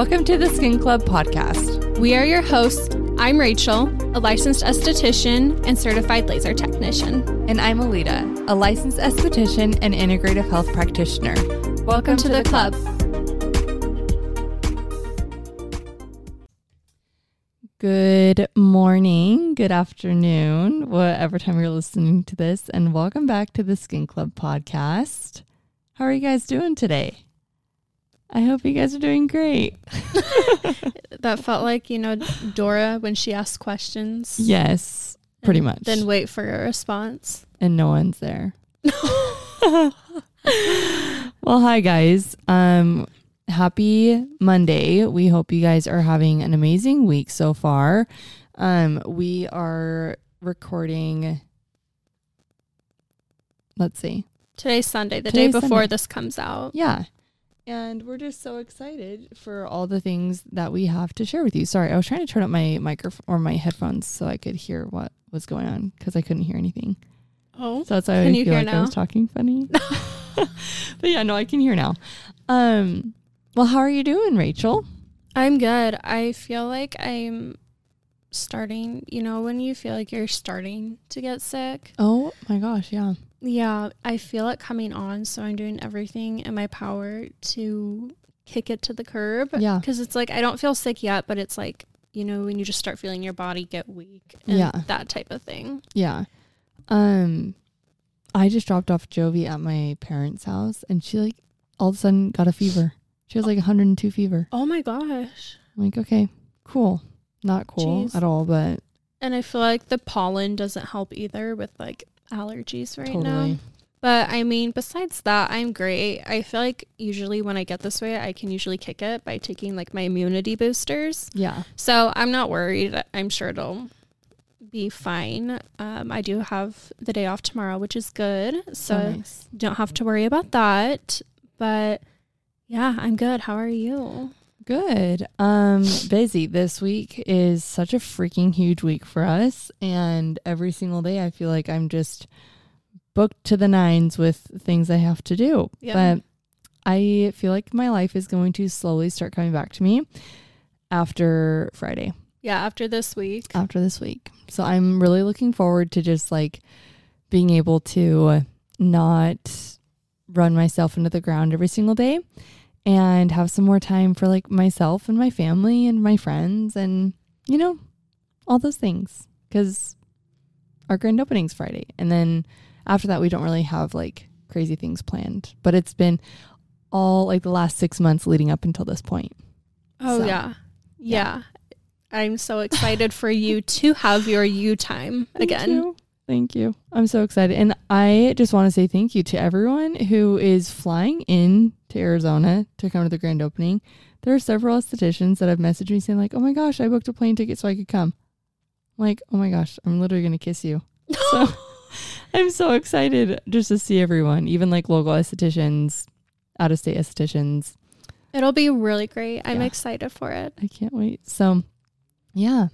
Welcome to the Skin Club podcast. We are your hosts. I'm Rachel, a licensed esthetician and certified laser technician. And I'm Alita, a licensed esthetician and integrative health practitioner. Welcome, Welcome to, to, the, the club. club. Good morning, good afternoon, whatever time you're listening to this, and welcome back to the Skin Club podcast. How are you guys doing today? I hope you guys are doing great. that felt like, you know, Dora when she asks questions. Yes, pretty much. Then wait for a response. And no one's there. well, hi guys. Um happy Monday. We hope you guys are having an amazing week so far. Um we are recording let's see. Today's Sunday, the Today's day before Sunday. this comes out. Yeah. And we're just so excited for all the things that we have to share with you. Sorry, I was trying to turn up my microphone or my headphones so I could hear what was going on because I couldn't hear anything. Oh, so that's why I feel like now? I was talking funny. but yeah, no, I can hear now. Um, well, how are you doing, Rachel? I'm good. I feel like I'm starting. You know, when you feel like you're starting to get sick. Oh my gosh, yeah. Yeah, I feel it coming on, so I'm doing everything in my power to kick it to the curb. Yeah. Because it's like I don't feel sick yet, but it's like, you know, when you just start feeling your body get weak and yeah. that type of thing. Yeah. Um I just dropped off Jovi at my parents' house and she like all of a sudden got a fever. She has like 102 fever. Oh my gosh. I'm like, okay, cool. Not cool Jeez. at all, but and I feel like the pollen doesn't help either with like allergies right totally. now. But I mean, besides that, I'm great. I feel like usually when I get this way, I can usually kick it by taking like my immunity boosters. Yeah. So I'm not worried. I'm sure it'll be fine. Um, I do have the day off tomorrow, which is good. So nice. don't have to worry about that. But yeah, I'm good. How are you? Good. Um busy. This week is such a freaking huge week for us and every single day I feel like I'm just booked to the nines with things I have to do. Yeah. But I feel like my life is going to slowly start coming back to me after Friday. Yeah, after this week. After this week. So I'm really looking forward to just like being able to not run myself into the ground every single day and have some more time for like myself and my family and my friends and you know all those things because our grand opening's Friday and then after that we don't really have like crazy things planned but it's been all like the last 6 months leading up until this point. Oh so, yeah. yeah. yeah. I'm so excited for you to have your you time again. Thank you. I'm so excited. And I just want to say thank you to everyone who is flying in to Arizona to come to the grand opening. There are several estheticians that have messaged me saying, like, oh my gosh, I booked a plane ticket so I could come. I'm like, oh my gosh, I'm literally going to kiss you. so I'm so excited just to see everyone, even like local estheticians, out of state estheticians. It'll be really great. I'm yeah. excited for it. I can't wait. So, yeah.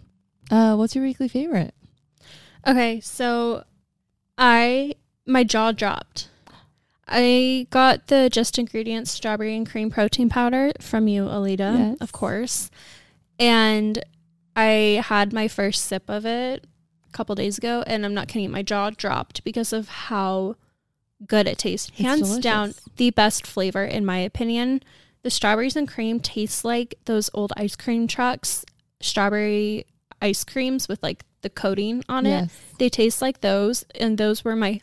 Uh, what's your weekly favorite? Okay, so I my jaw dropped. I got the Just Ingredients strawberry and cream protein powder from you, Alita, yes. of course. And I had my first sip of it a couple days ago, and I'm not kidding, my jaw dropped because of how good it tastes. It's Hands delicious. down, the best flavor, in my opinion. The strawberries and cream taste like those old ice cream trucks, strawberry ice creams with like the coating on yes. it. They taste like those, and those were my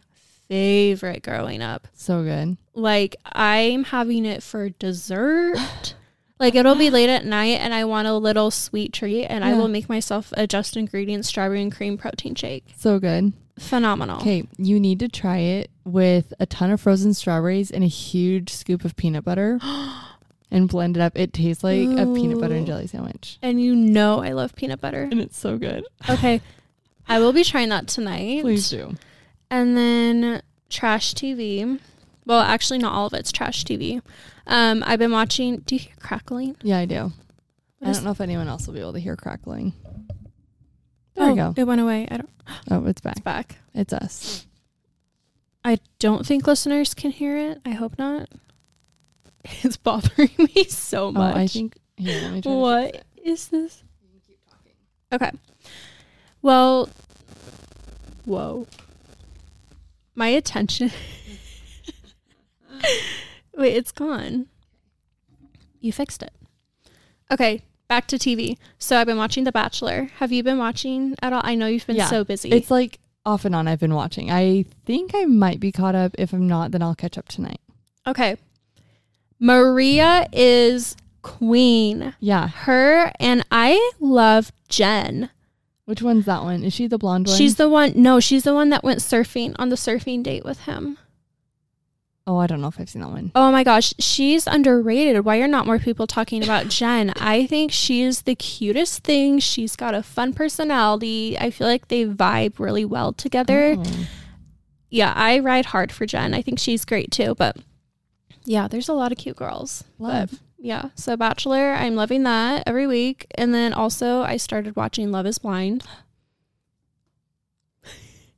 favorite growing up. So good. Like I'm having it for dessert. like it'll be late at night and I want a little sweet treat and yeah. I will make myself a just ingredients strawberry and cream protein shake. So good. Phenomenal. Okay, you need to try it with a ton of frozen strawberries and a huge scoop of peanut butter. and blend it up. It tastes like Ooh. a peanut butter and jelly sandwich. And you know I love peanut butter. And it's so good. Okay. I will be trying that tonight. Please do. And then trash TV. Well, actually, not all of it's trash TV. Um, I've been watching. Do you hear crackling? Yeah, I do. What I don't know if anyone else will be able to hear crackling. There oh, we go. It went away. I don't. Oh, it's back. It's back. It's us. I don't think listeners can hear it. I hope not. It's bothering me so much. Oh, I think Here, let me try to What fix it. is this? Okay. Well, whoa. My attention. Wait, it's gone. You fixed it. Okay, back to TV. So I've been watching The Bachelor. Have you been watching at all? I know you've been Yeah, so busy. It's like off and on. I've been watching. I think I might be caught up. If I'm not, then I'll catch up tonight. okay. Maria is queen. Yeah. Her and I love Jen. Which one's that one? Is she the blonde one? She's the one. No, she's the one that went surfing on the surfing date with him. Oh, I don't know if I've seen that one. Oh my gosh, she's underrated. Why are not more people talking about Jen? I think she's the cutest thing. She's got a fun personality. I feel like they vibe really well together. Oh. Yeah, I ride hard for Jen. I think she's great too. But yeah, there's a lot of cute girls. Love. But yeah, so Bachelor, I'm loving that every week. And then also, I started watching Love is Blind.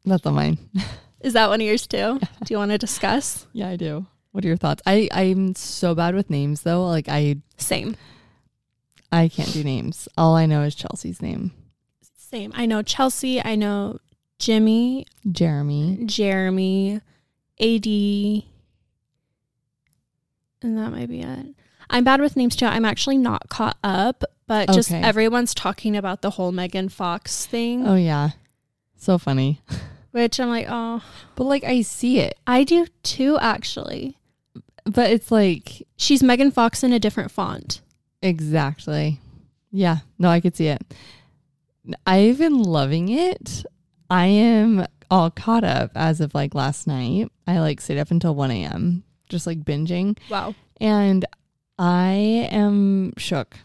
That's not mine. Is that one of yours too? Do you want to discuss? Yeah, I do. What are your thoughts? I I'm so bad with names though. Like I Same. I can't do names. All I know is Chelsea's name. Same. I know Chelsea. I know Jimmy, Jeremy. Jeremy, AD, and that might be it. I'm bad with names too. I'm actually not caught up, but just Okay. everyone's talking about the whole Megan Fox thing, Oh yeah. So funny. which I'm like, oh, But like I see it. I do too, actually. But it's like She's Megan Fox in a different font. exactly. Yeah. No, I could see it. I've been loving it. I am all caught up as of like last night. I like stayed up until 1 a.m. just like binging. Wow. and I am shook.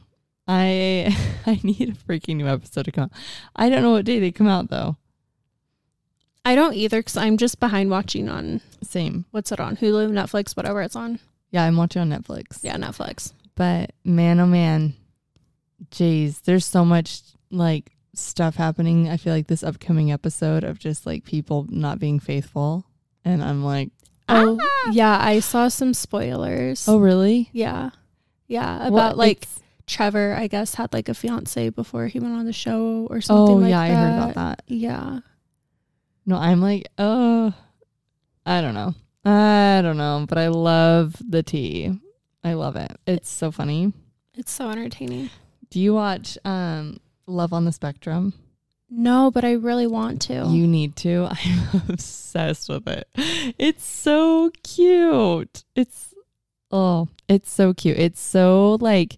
I I need a freaking new episode to come. out. I don't know what day they come out though. I don't either because I'm just behind watching on Same. what's it on Hulu, Netflix, whatever it's on. Yeah, I'm watching on Netflix. Yeah, Netflix. But man, oh man, jeez, there's so much like stuff happening. I feel like this upcoming episode of just like people not being faithful, and I'm like, Oh, yeah. I saw some spoilers. oh really? Yeah. Yeah. About like Trevor, I guess, had like a fiance before he went on the show or something oh like yeah, that. I heard about that. Yeah. No, I'm like, oh, I don't know. I don't know, but I love the tea. I love it. It's so funny. It's so entertaining. Do you watch um Love on the Spectrum? No, but I really want to. You need to. I'm obsessed with it. It's so cute. It's oh, it's so cute. It's so like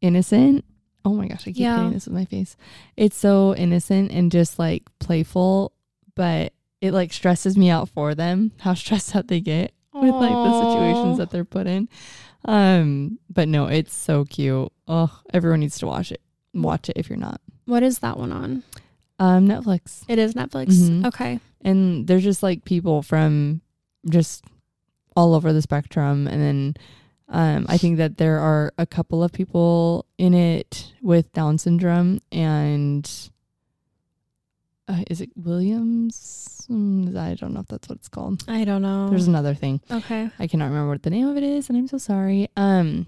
innocent. Oh my gosh, I keep Yeah. this with my face. It's so innocent and just like playful, but it like stresses me out for them. How stressed out they get with like the situations that they're put in. Um, but no, it's so cute. Oh, everyone needs to watch it. Watch it if you're not. What is that one on? Um, Netflix. It is Netflix. Mhm. Okay. and there's just like people from just all over the spectrum and then um, i think that there are a couple of people in it with down syndrome and uh, is it williams Mm, i don't know if that's what it's called I don't know. there's another thing okay. i cannot remember what the name of it is and i'm so sorry um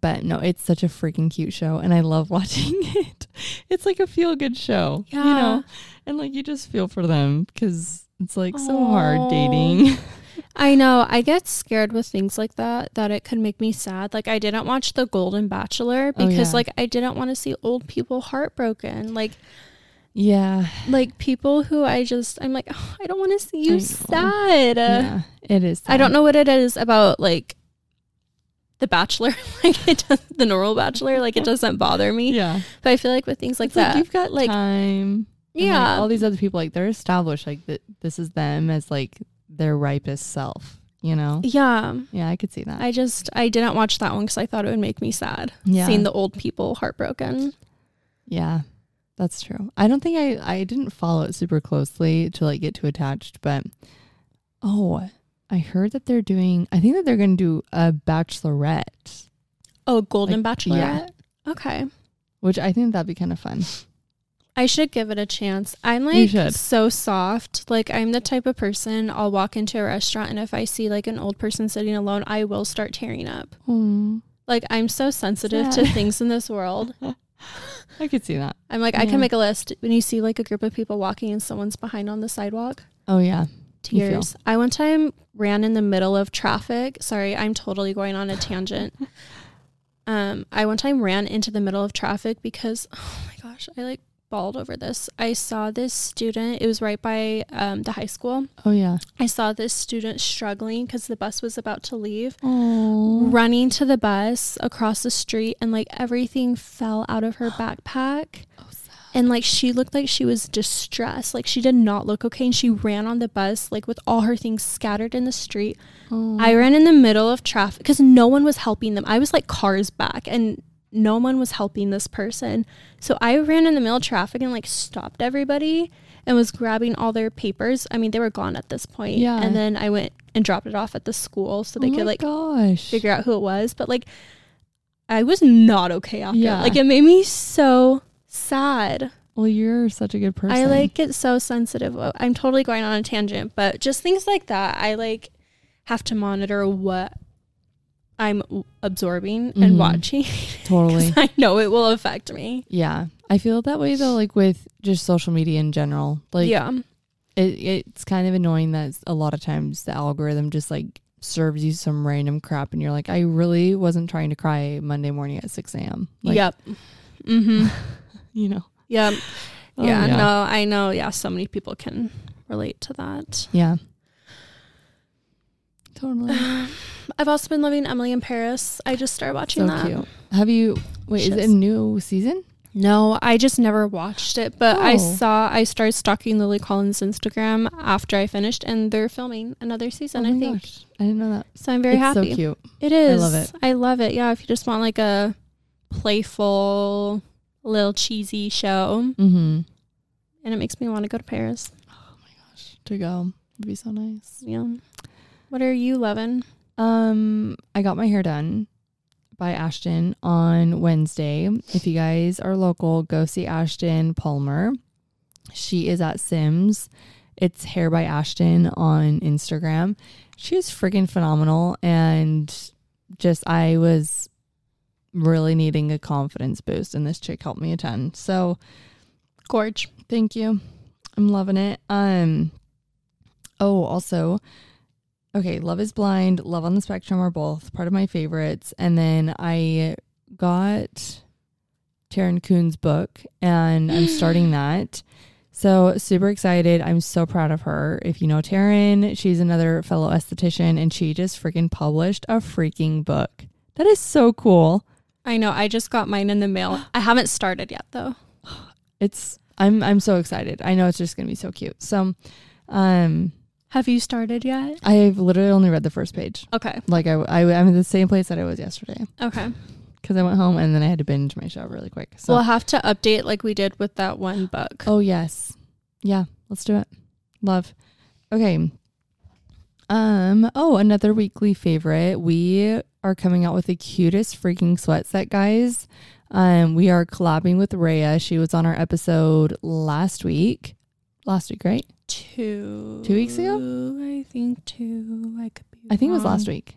but no it's such a freaking cute show and i love watching it it's like a feel good show Yeah. you know and like you just feel for them because it's like so hard dating. I know. I get scared with things like that, that it could make me sad. Like, I didn't watch The Golden Bachelor Oh, because, yeah. like, I didn't want to see old people heartbroken. Like, yeah, like people who I just, I'm like, "Oh, I don't want to see you sad. yeah, it is. I don't know what it is about, like, The Bachelor, like, it does, the normal Bachelor, like, it doesn't bother me. Yeah, But I feel like with things like it's that, like you've got like, time. and, like, yeah. all these other people like they're established. Like that, this is them as like their ripest self. You know? yeah. Yeah, I could see that. I just, I didn't watch that one because I thought it would make me sad. yeah, Seeing the old people heartbroken. yeah, that's true. I don't think I I didn't follow it super closely to like get too attached, but oh, I heard that they're doing. I think that they're going to do a bachelorette. Oh, Golden Like, yeah. Bachelorette? Okay. which I think that'd be kind of fun. I should give it a chance. I'm like so soft. Like I'm the type of person I'll walk into a restaurant and if I see like an old person sitting alone, I will start tearing up. Oh, Like I'm so sensitive to things in this world. I could see that. I'm like, I can make a list when you see like a group of people walking and someone's behind on the sidewalk. Oh yeah. Tears. I one time ran in the middle of traffic. Sorry, I'm totally going on a tangent. um, I one time ran into the middle of traffic because oh my gosh, I like bawled over this. I saw this student, it was right by um, the high school. Oh, yeah. I saw this student struggling because the bus was about to leave, Aww. running to the bus across the street, and like everything fell out of her backpack. Oh. And like she looked like she was distressed. Like she did not look okay. And she ran on the bus, like with all her things scattered in the street. Aww. I ran in the middle of traffic because no one was helping them. I was like cars back and no one was helping this person. So I ran in the middle of traffic and like stopped everybody and was grabbing all their papers. I mean, they were gone at this point. Yeah. And then I went and dropped it off at the school so they oh could like gosh. figure out who it was. But like, I was not okay after. Yeah. Like, it made me so sad. Well, you're such a good person. I like get so sensitive. I'm totally going on a tangent, but just things like that. I like have to monitor what I'm absorbing and Mhm. watching. totally. I know it will affect me. Yeah. I feel that way though, like with just social media in general. Like, yeah. it, it's kind of annoying that a lot of times the algorithm just like serves you some random crap and you're like, I really wasn't trying to cry Monday morning at 6 a.m. Like, yep. Mm-hmm. You know? Yeah. Oh, yeah, No, I know. Yeah. So many people can relate to that. Yeah. Totally. I've also been loving Emily in Paris. I just started watching so that. cute. Have you, wait, is it a new season? No, I just never watched it, but I Oh. saw I started stalking Lily Collins' Instagram after I finished, and they're filming another season. Oh I think gosh. I didn't know that. so. I'm very it's happy. so cute. It is. I love it. I love it. Yeah, if you just want like a playful, little cheesy show, Mm-hmm. and it makes me want to go to Paris. Oh my gosh, to go would be so nice. Yeah. What are you loving? Um, I got my hair done by Ashton on Wednesday. If you guys are local, go see Ashton Palmer. She is at Sims. It's hair by Ashton on Instagram. She's freaking phenomenal and just I was really needing a confidence boost and this chick helped me a ton. So Gorge. Thank you. I'm loving it. Um oh, also okay, Love is Blind, Love on the Spectrum are both part of my favorites. And then I got Taryn Kuhn's book and I'm starting that. So super excited. I'm so proud of her. If you know Taryn, she's another fellow esthetician and she just freaking published a freaking book. That is so cool. I know. I just got mine in the mail. I haven't started yet though. It's I'm I'm so excited. I know it's just gonna be so cute. So um Have you started yet? I've literally only read the first page. Okay. Like I, I I'm in the same place that I was yesterday Okay. because I went home and then I had to binge my show really quick. So We'll have to update like we did with that one book. oh yes, yeah, let's do it. Love. Okay. Um. Oh, another weekly favorite. We are coming out with the cutest freaking sweat set, guys. Um, we are collabing with Rhea. She was on our episode last week. Last week, right? Two. Two weeks ago? I think two. I could be. I think it was last week.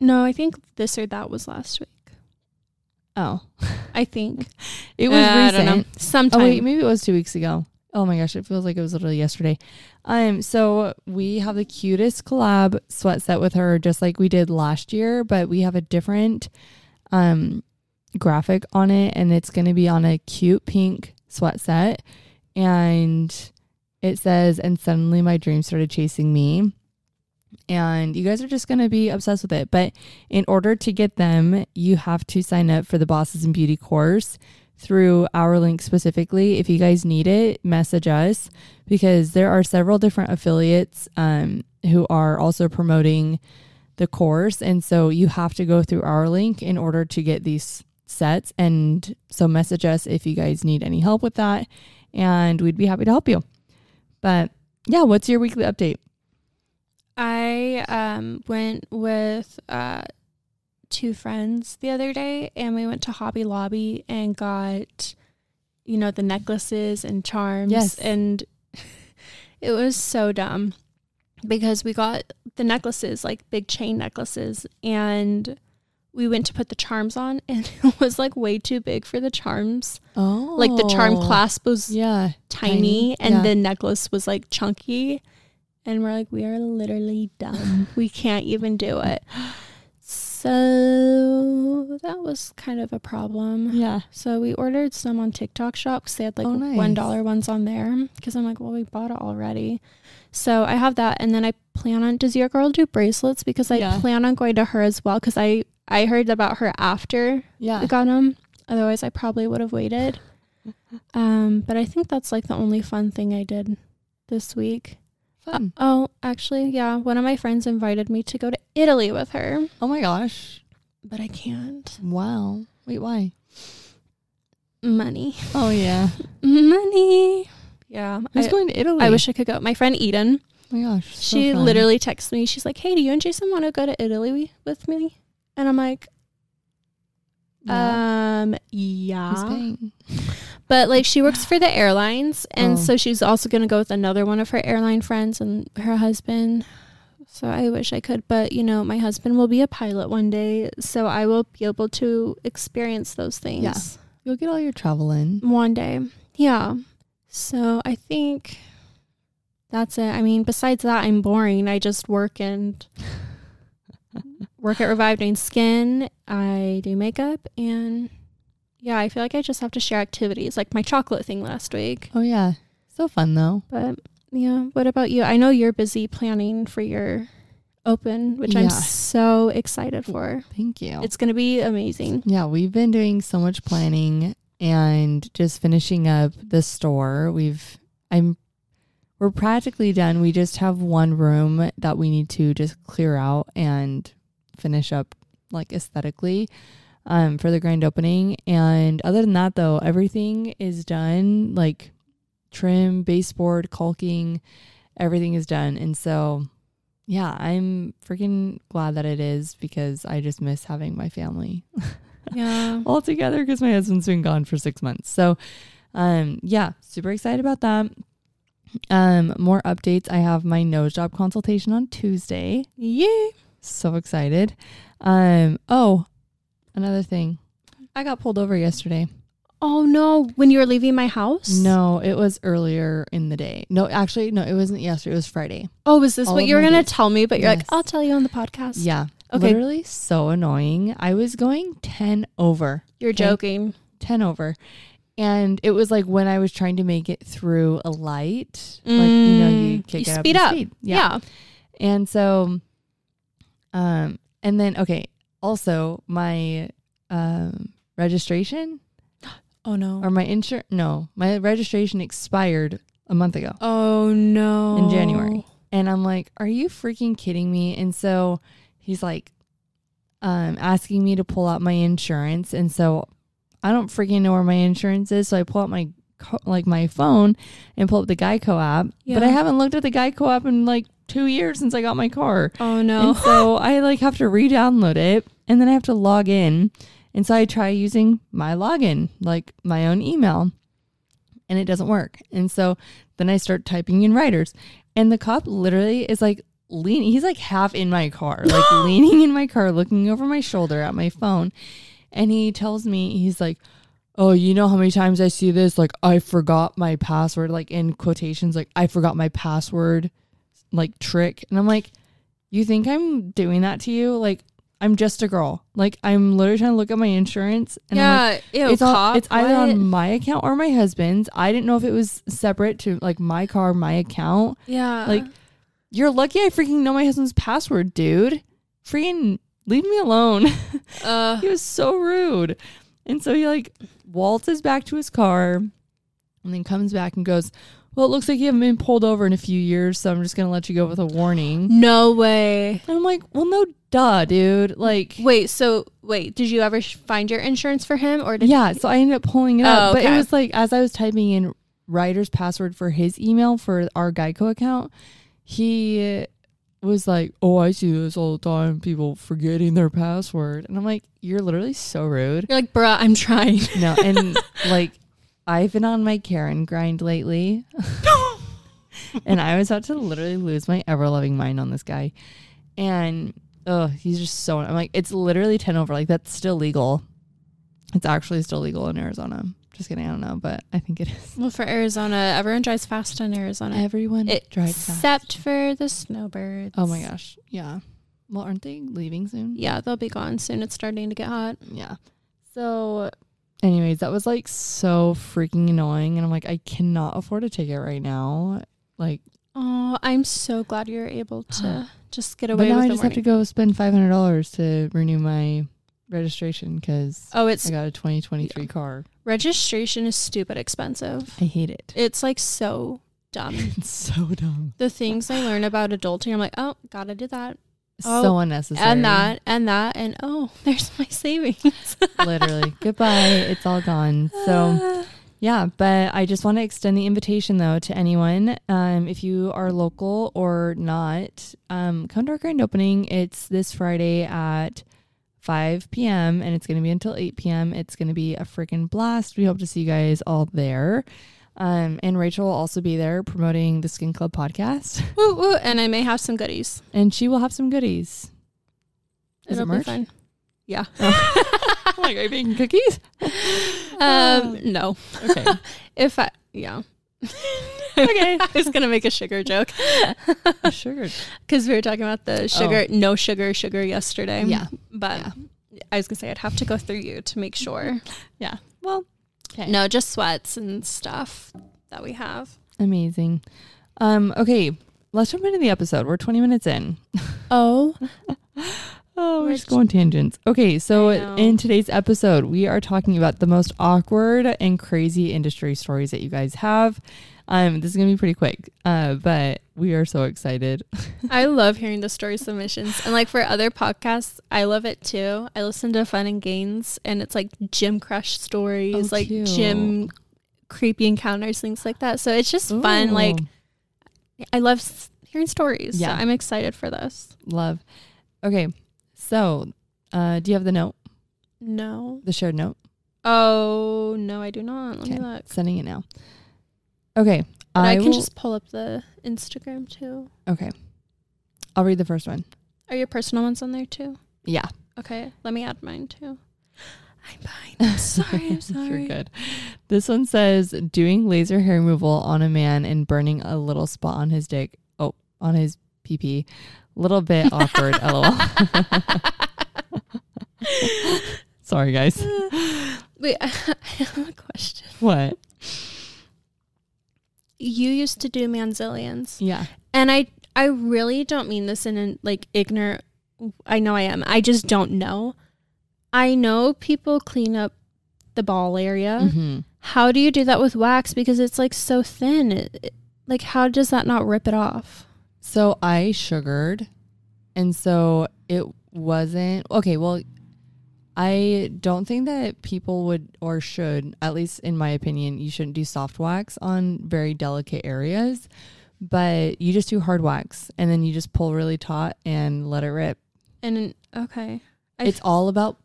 No, I think this or that was last week. Oh, I think it was Uh, recent. Sometime. Oh wait, maybe it was two weeks ago. Oh my gosh, it feels like it was literally yesterday. Um, so we have the cutest collab sweat set with her, just like we did last year, but we have a different um graphic on it, and it's gonna be on a cute pink sweat set, and it says, "And suddenly my dreams started chasing me." And you guys are just going to be obsessed with it. But in order to get them, you have to sign up for the Bosses and Beauty course through our link specifically. If you guys need it, message us because there are several different affiliates um, who are also promoting the course. And so you have to go through our link in order to get these sets. And so message us if you guys need any help with that. And we'd be happy to help you. But yeah, what's your weekly update? I um went with uh two friends the other day and we went to Hobby Lobby and got you know the necklaces and charms Yes. and it was so dumb. because we got the necklaces, like big chain necklaces, and we went to put the charms on and it was like way too big for the charms. Oh. Like the charm oh. clasp was Yeah. tiny, Tiny, and yeah. the necklace was like chunky. And we're like, we are literally dumb. we can't even do it. So that was kind of a problem. Yeah. So we ordered some on TikTok shop because they had like Oh, nice. one dollar ones on there. Because I'm like, well, we bought it already. So I have that, and then I plan on. Does your girl do bracelets? Because I Yeah. plan on going to her as well. Because I I heard about her after Yeah. we got them. Otherwise, I probably would have waited. Um, but I think that's like the only fun thing I did this week. Fun. Oh, actually, yeah. One of my friends invited me to go to Italy with her, oh my gosh. but I can't. Wow. Wait, why? Money, Oh yeah. money. Yeah, Who's I, going to Italy? I wish I could go. My friend Eden, Oh my gosh. so she fun. literally texts me. She's like, "Hey, do you and Jason want to go to Italy with me?" And I'm like, Yeah. "Um, yeah." paying? But like she works for the airlines and Oh. so she's also going to go with another one of her airline friends and her husband. So I wish I could, but you know, my husband will be a pilot one day, so I will be able to experience those things Yeah. You'll get all your travel in. one day. Yeah. So I think that's it. I mean, besides that, I'm boring. I just work and work at Revive doing skin. I do makeup and yeah, I feel like I just have to share activities like my chocolate thing last week. Oh yeah. So fun though. But yeah, what about you? I know you're busy planning for your open, which Yeah. I'm so excited for. Thank you. It's going to be amazing. Yeah, we've been doing so much planning and just finishing up the store. We've I'm we're practically done. We just have one room that we need to just clear out and finish up like aesthetically um for the grand opening. And other than that though, everything is done like trim, baseboard, caulking, everything is done. And so yeah, I'm freaking glad that it is because I just miss having my family Yeah. all together because my husband's been gone for six months. So, um, yeah, super excited about that. Um, more updates. I have my nose job consultation on Tuesday. Yeah. So excited. Um, oh, another thing. I got pulled over yesterday. Oh no, when you were leaving my house? No, it was earlier in the day. No, actually, no, it wasn't yesterday. It was Friday. Oh, was this All what you were going to tell me? But you're like, I'll tell you on the podcast. Yeah. Okay. Literally so annoying. I was going 10 over. You're Okay. joking. 10 over. And it was like when I was trying to make it through a light, like, you know, you Mm, kick you it speed up. up. speed. Yeah. And so, um, and then, okay, also my, um, registration Oh no. or my insurance, no, my registration expired a month ago oh no. in January. And I'm like, are you freaking kidding me? And so he's like, um, asking me to pull out my insurance. And so I don't freaking know where my insurance is. So I pull out my, co- like my phone and pull up the Geico app. But I haven't looked at the Geico app in like two years since I got my car. Oh no. And so I like have to re-download it and then I have to log in. And so I try using my login, like my own email, and it doesn't work. And so then I start typing in Ryder's. And the cop literally is like leaning, he's like half in my car, like leaning in my car, looking over my shoulder at my phone. And he tells me, he's like, Oh, you know how many times I see this? Like, I forgot my password, like in quotations, like, I forgot my password, like, trick. And I'm like, You think I'm doing that to you? Like, I'm just a girl. Like, I'm literally trying to look at my insurance. And I'm like, yeah. Ew, it's, on- cop, it's either what? on my account or my husband's. I didn't know if it was separate to like my car, my account. Yeah. Like, You're lucky I freaking know my husband's password, dude. Freaking leave me alone. uh, he was so rude. And so he like waltzes back to his car and then comes back and goes, Well, it looks like you haven't been pulled over in a few years, so I'm just gonna let you go with a warning. no way. And I'm like, Well, no duh, dude. Like Wait, so wait, did you ever sh- find your insurance for him or did Yeah, so I ended up pulling it up. Oh, But it okay. was like as I was typing in Ryder's password for his email for our Geico account, he was like, Oh, I see this all the time, people forgetting their password. And I'm like, You're literally so rude. You're like, bruh, I'm trying. No, and like I've been on my Karen grind lately. and I was about to literally lose my ever loving mind on this guy. And oh, he's just so I'm like, it's literally 10 over. Like that's still legal. It's actually still legal in Arizona. Just kidding, I don't know, but I think it is. Well, for Arizona, everyone drives fast in Arizona. Everyone It- drives fast. Except for the snowbirds. Oh my gosh. Yeah. Well, aren't they leaving soon? Yeah, they'll be gone soon. It's starting to get hot. Yeah. So, anyways, that was like so freaking annoying. And I'm like, I cannot afford a ticket right now. Like, Oh, I'm so glad you're able to just get away. but now I just have to go spend $500 to renew my registration because Oh, it's I got a 2023 car. registration is stupid expensive. I hate it. It's like so dumb. It's so dumb. the things I learn about adulting, I'm like, oh, gotta do that. Oh, so unnecessary. And that, and that, and oh, there's my savings. Literally. Goodbye. It's all gone. So, Yeah, but I just want to extend the invitation though to anyone. Um, if you are local or not, um, come to our grand opening. It's this Friday at 5 p.m. and it's going to be until 8 p.m. It's going to be a freaking blast. We hope to see you guys all there. Um, and Rachel will also be there promoting the Skin Club podcast, woo, woo, and I may have some goodies. and she will have some goodies. Is It'll it be merch? fun. Yeah. Oh my god, are you baking cookies? Um, no. Okay. If I, yeah. Okay. I was gonna make a sugar joke Sugar. because we were talking about the sugar, no sugar, sugar yesterday. Yeah. but Yeah. I was gonna say I'd have to go through you to make sure. Yeah. Well, okay. No, just sweats and stuff that we have. Amazing. Um, okay, let's jump into the episode. We're 20 minutes in. Oh, Oh, we're just going tangents. Okay, so in today's episode, we are talking about the most awkward and crazy industry stories that you guys have. Um, this is gonna be pretty quick, uh, but we are so excited. I love hearing the story submissions. And like for other podcasts, I love it too. I listen to Fun and Gains and it's like gym crush stories, Oh, like cute. gym creepy encounters, things like that. So it's just fun. Like I love hearing stories. Yeah. So I'm excited for this. love. Okay, so uh, do you have the note, No. the shared note? Oh, no, I do not. Let Okay, me look. sending it now. Okay, But I, can will- just pull up the Instagram too. okay. I'll read the first one. Are your personal ones on there too? Yeah. Okay, let me add mine too. I'm fine. I'm sorry. I'm sorry. You're good. This one says doing laser hair removal on a man and burning a little spot on his dick. Oh, on his PP. Little bit awkward. LOL. Sorry, guys. Wait, I have a question. What? You used to do manzilians, Yeah. and I I really don't mean this in an like ignorant. I know I am. I just don't know. I know people clean up the ball area. hmm How do you do that with wax? Because it's like so thin. It- it- like, how does that not rip it off? So I sugared, and so it wasn't okay. Well, I don't think that people would or should, at least in my opinion, you shouldn't do soft wax on very delicate areas, but you just do hard wax and then you just pull really taut and let it rip. And okay, I it's all about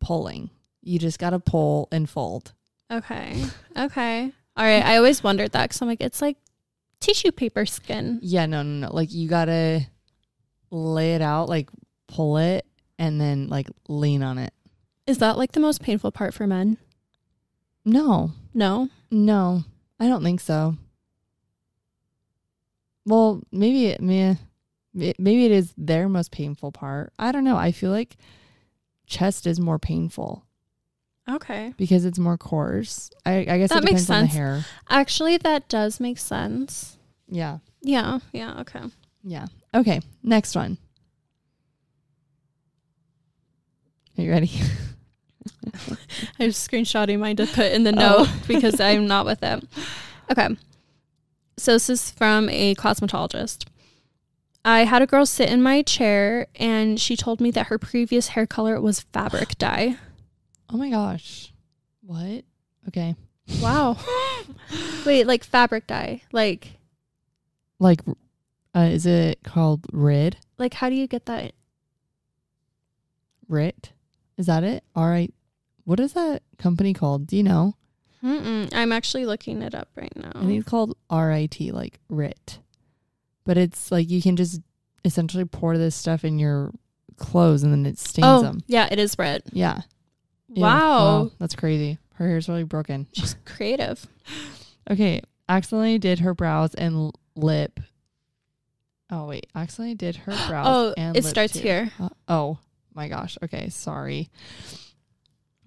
pulling. You just got to pull and fold. okay, okay. All right. I always wondered that because I'm like, it's like tissue paper skin. Yeah, no, no, no. Like you got to lay it out, like pull it and then like lean on it. Is that like the most painful part for men? No, No. No, I don't think so. Well, maybe it meh, may- maybe it is their most painful part. I don't know. I feel like chest is more painful Okay. because it's more coarse. I, I guess That it makes depends on the sense. hair. Actually, that does make sense. Yeah, Yeah. Yeah. Okay. yeah. Okay, next one. Are you ready? I was screenshotting mine to put in the Oh. note because I'm not with it. Okay. So this is from a cosmetologist. I had a girl sit in my chair and she told me that her previous hair color was fabric dye. oh my gosh, what? Okay, Wow. Wait, like fabric dye. Like like, uh, is it called Rid? like how do you get that? Rit? Is that it? All right. What is that company called? Do you know? Mm-mm. I'm actually looking it up right now. I think it's called RIT, like RIT. But it's like you can just essentially pour this stuff in your clothes and then it stains oh, them. yeah, it is red. Yeah. Ew. Wow. That's crazy. Her hair's really broken. She's creative. Okay. Accidentally did her brows and lip. Oh, wait. Accidentally did her brows Oh, and it starts too. here. Uh, oh my gosh. Okay, sorry.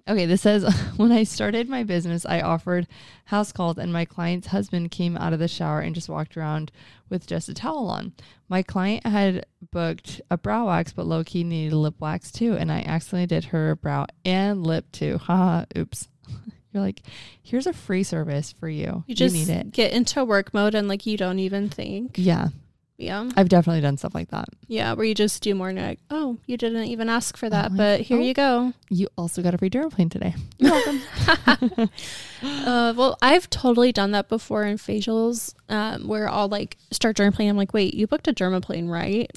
Okay, this says when I started my business, I offered house calls, and my client's husband came out of the shower and just walked around with just a towel on. My client had booked a brow wax, but low key needed lip wax too, and I accidentally did her brow and lip too. Haha, oops. You're like, here's a free service for you. You just need it. get into work mode and like you don't even think. Yeah, Yeah. I've definitely done stuff like that. Yeah, where you just do more and you're like, oh, you didn't even ask for that, like, but here oh. you go. You also got a free dermaplane today. You're welcome. Uh, well, I've totally done that before in facials, um, where I'll like start dermaplaning. I'm like, wait, you booked a dermaplane, right?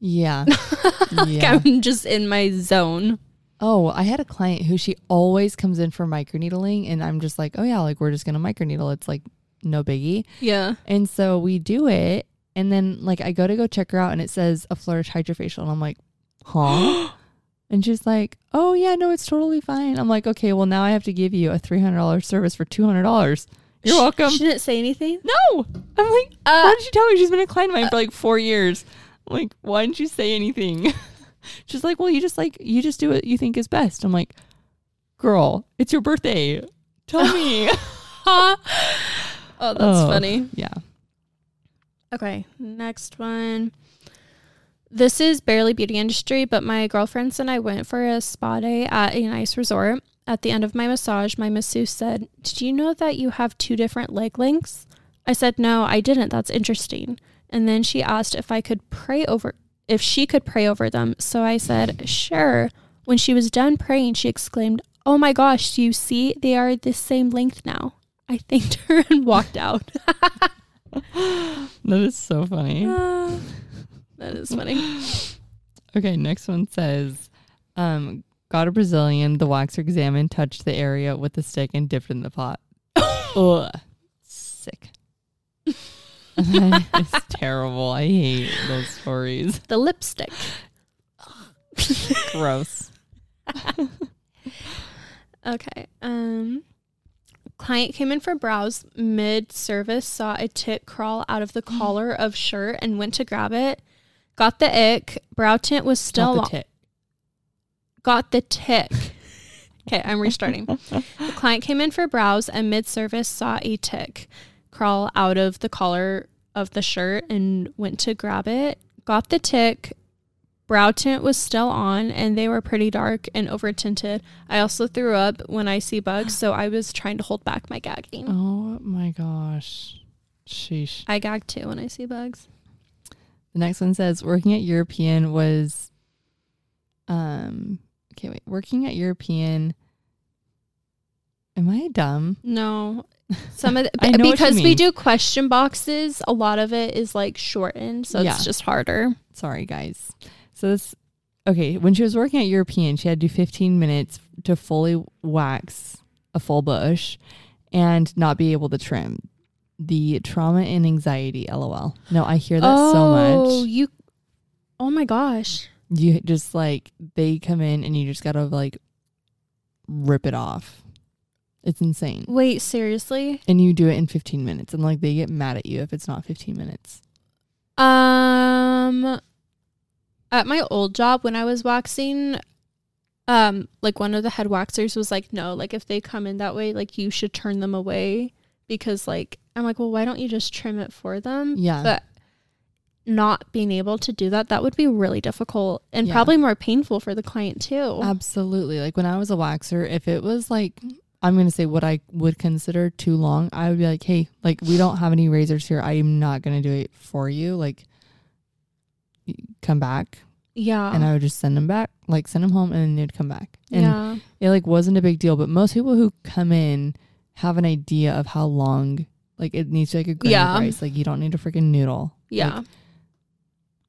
yeah. Like, yeah. I'm just in my zone. Oh, I had a client who she always comes in for microneedling, and I'm just like, oh yeah, like we're just gonna microneedle. It's like no biggie. Yeah. And so we do it, and then like I go to go check her out, and it says a flourish HydraFacial, and I'm like, huh? and she's like, oh yeah, no, it's totally fine. I'm like, okay, well now I have to give you a three hundred dollars service for two hundred dollars. You're welcome. She didn't say anything. no, I'm like, Uh, why did she tell me she's been a client of mine for like four years? I'm like, why didn't you say anything? She's like, well, you just like you just do what you think is best. I'm like, girl, it's your birthday. Tell me. oh, that's Oh, funny. Yeah. Okay, next one. This is barely beauty industry, but my girlfriends and I went for a spa day at a nice resort. At the end of my massage, my masseuse said, Did you know that you have two different leg lengths? I said, No, I didn't. That's interesting. And then she asked if I could pray over if she could pray over them. So I said, Sure. When she was done praying, she exclaimed, Oh my gosh, do you see? They are the same length now. I thanked her and walked out. That is so funny. Ah, that is funny. Okay, next one says, um, got a Brazilian, the waxer examined, touched the area with a stick and dipped in the pot. Ugh. Sick. it's terrible. I hate those stories. The lipstick. Gross. Okay. Um client came in for brows mid service saw a tick crawl out of the mm. collar of shirt and went to grab it. Got the ick. Brow tint was still Not the tit. got the tick. okay, I'm restarting. the client came in for brows and mid service saw a tick crawl out of the collar of the shirt and went to grab it. Got the tick. Brow tint was still on and they were pretty dark and over tinted. I also threw up when I see bugs, so I was trying to hold back my gagging. Oh my gosh. Sheesh. I gag too when I see bugs. The next one says working at European was um okay wait, working at European Am I dumb? No. Some of the, I know what you because we do question boxes, a lot of it is like shortened, so Yeah. it's just harder. Sorry guys. So this okay, when she was working at European, she had to do 15 minutes to fully wax a full bush and not be able to trim. The trauma and anxiety, lol. No, I hear that so Oh, much. you Oh my gosh. You just like they come in and you just gotta like rip it off. It's insane. Wait, seriously? And you do it in 15 minutes and like they get mad at you if it's not 15 minutes. Um at my old job when I was waxing, um, like one of the head waxers was like, No, like if they come in that way, like you should turn them away because like I'm like, Well, why don't you just trim it for them? Yeah. But not being able to do that, that would be really difficult and Yeah. probably more painful for the client too. Absolutely. Like when I was a waxer, if it was like I'm gonna say what I would consider too long, I would be like, Hey, like we don't have any razors here. I am not gonna do it for you. Like come back. yeah. And I would just send them back, like send them home and then they'd come back. And yeah. it like wasn't a big deal. But most people who come in have an idea of how long like it needs to like a grain Yeah. of rice. Like you don't need a freaking noodle. Yeah. Like,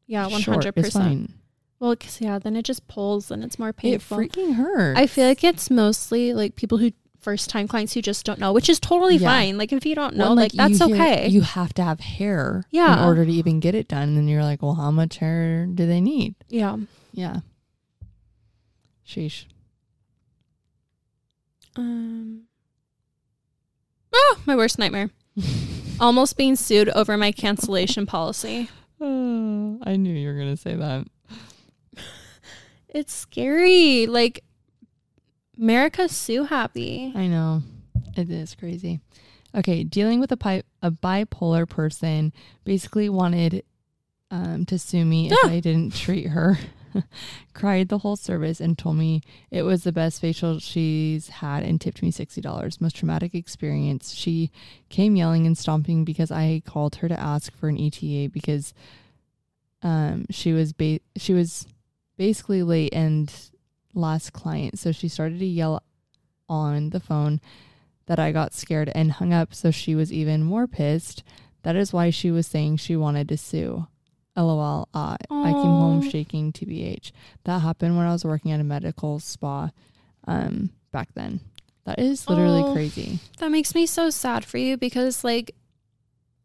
yeah, one short, hundred it's percent. fine. Well, 'cause, yeah, then it just pulls and it's more painful. It freaking hurts. I feel like it's mostly like people who first time clients who just don't know, which is totally Yeah. fine. Like if you don't know, Well, like, that's you okay. You have to have hair yeah. in order to even get it done. And then you're like, well, how much hair do they need? yeah. Yeah. Sheesh. Um. Oh, my worst nightmare. Almost being sued over my cancellation policy. Oh, I knew you were going to say that. It's scary. Like, America's so happy. I know. It is crazy. Okay, dealing with a pi- a bipolar person basically wanted um, to sue me if Ah. I didn't treat her. Cried the whole service and told me it was the best facial she's had and tipped me sixty dollars. Most traumatic experience. She came yelling and stomping because I called her to ask for an ETA because um she was ba- she was basically late and last client. So she started to yell on the phone that I got scared and hung up. So she was even more pissed. That is why she was saying she wanted to sue. LOL. Uh, I came home shaking, TBH. That happened when I was working at a medical spa um, back then. That is literally Oh. crazy. That makes me so sad for you because, like,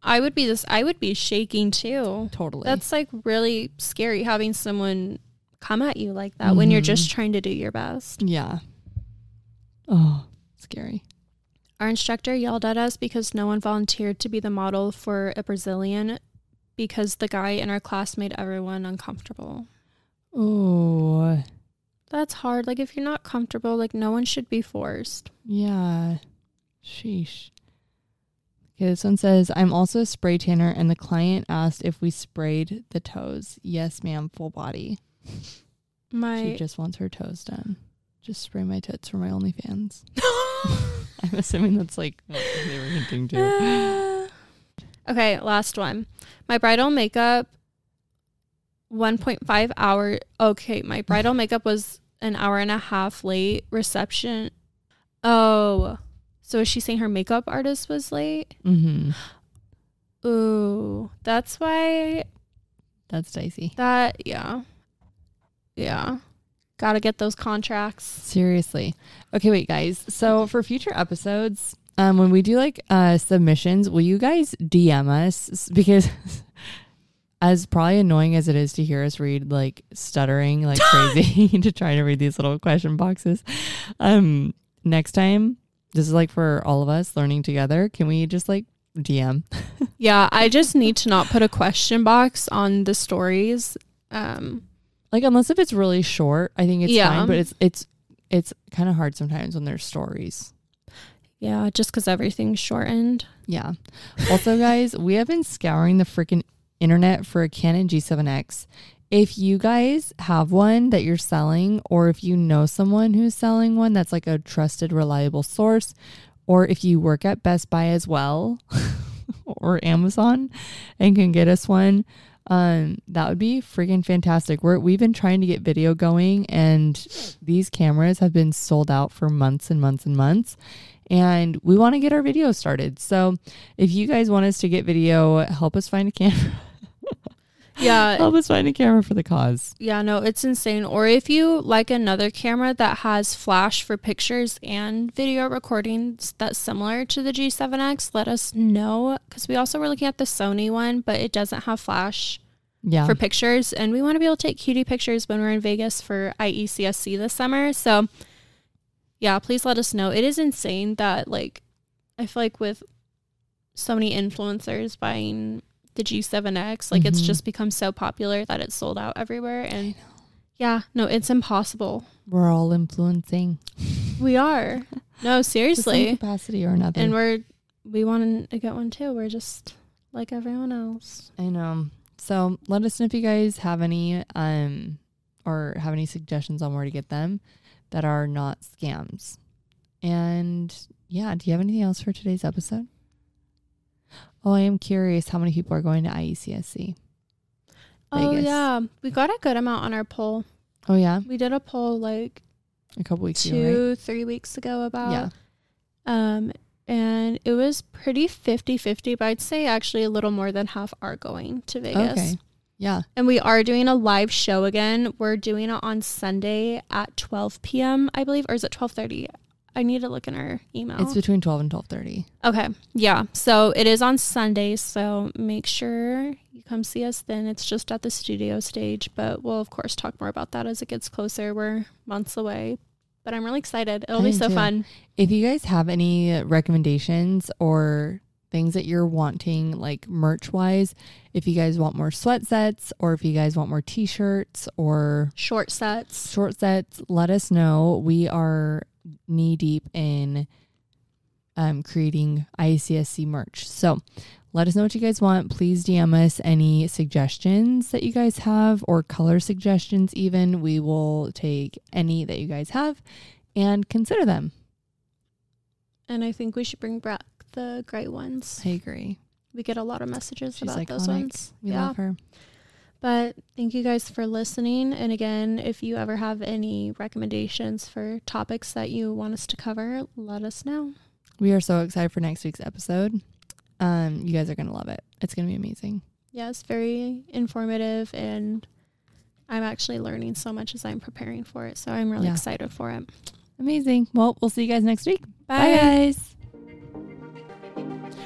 I would be this, I would be shaking too. Totally. That's like really scary having someone come at you like that when you're just mm-hmm. trying to do your best. yeah. Oh, scary. Our instructor yelled at us because no one volunteered to be the model for a Brazilian because the guy in our class made everyone uncomfortable. Oh, That's hard. Like, if you're not comfortable, like, no one should be forced. yeah. Sheesh. Okay, this one says, I'm also a spray tanner, and the client asked if we sprayed the toes. Yes, ma'am, full body. She just wants her toes done. Just spray my tits for my OnlyFans. I'm assuming that's like what they were hinting to. okay, last one. My bridal makeup, 1.5 hour. Okay, my bridal makeup was an hour and a half late. Reception. Oh, so is she saying her makeup artist was late? Mm-hmm. Ooh, that's why That's dicey. that, yeah. Yeah. Gotta get those contracts. Seriously. Okay, wait, guys. So for future episodes, um, when we do like uh submissions, will you guys DM us because as probably annoying as it is to hear us read like stuttering like crazy to try to read these little question boxes. Um, next time, this is like for all of us learning together. Can we just like DM? Yeah, I just need to not put a question box on the stories. Um, Like unless if it's really short, I think it's Yeah. fine. But it's it's it's kind of hard sometimes when there's stories. yeah, just because everything's shortened. Yeah. Also, guys, we have been scouring the freaking internet for a Canon G7X. If you guys have one that you're selling, or if you know someone who's selling one that's like a trusted, reliable source, or if you work at Best Buy as well or Amazon and can get us one, um, that would be freaking fantastic. We're, we've been trying to get video going, and these cameras have been sold out for months and months and months. And we want to get our video started. So if you guys want us to get video, help us find a camera. Yeah, help us find a camera for the cause. yeah, no, it's insane. Or if you like another camera that has flash for pictures and video recordings that's similar to the G7X, let us know. Because we also were looking at the Sony one, but it doesn't have flash Yeah. for pictures. And we want to be able to take cutie pictures when we're in Vegas for IECSC this summer. So, yeah, please let us know. It is insane that, like, I feel like with so many influencers buying the G7X, like, it's Mhm. just become so popular that it's sold out everywhere. And yeah, no, it's impossible. We're all influencing We are. No, seriously. capacity or another. And we're, we want to get one too. We're just like everyone else. I know. So let us know if you guys have any um or have any suggestions on where to get them that are not scams. And yeah, do you have anything else for today's episode? Oh, I am curious how many people are going to IECSC. Oh, Vegas. yeah. We got a good amount on our poll. Oh yeah, We did a poll like a couple weeks ago, right? two, three weeks ago about. Yeah. Um, and it was pretty 50 50, but I'd say actually a little more than half are going to Vegas. Okay. Yeah. And we are doing a live show again. We're doing it on Sunday at 12 p.m., I believe, or is it 12:30? I need to look in our email. It's between 12 and 12:30. Okay. Yeah. So it is on Sundays, so make sure you come see us then. It's just at the studio stage, but we'll of course talk more about that as it gets closer. We're months away, but I'm really excited. It'll I be so too. fun. If you guys have any recommendations or things that you're wanting like merch wise, if you guys want more sweat sets or if you guys want more t-shirts or Short sets. short sets, let us know. We are knee deep in um, creating IECSC merch. So let us know what you guys want. Please DM us any suggestions that you guys have or color suggestions, even. We will take any that you guys have and consider them. And I think we should bring back the great ones. I agree. We get a lot of messages She's about those ones. We yeah. love her. But thank you guys for listening. And again, if you ever have any recommendations for topics that you want us to cover, let us know. We are so excited for next week's episode. Um, you guys are gonna love it. It's gonna be amazing. Yeah, it's very informative and I'm actually learning so much as I'm preparing for it. So I'm really Yeah. excited for it. Amazing. Well, we'll see you guys next week. Bye. guys.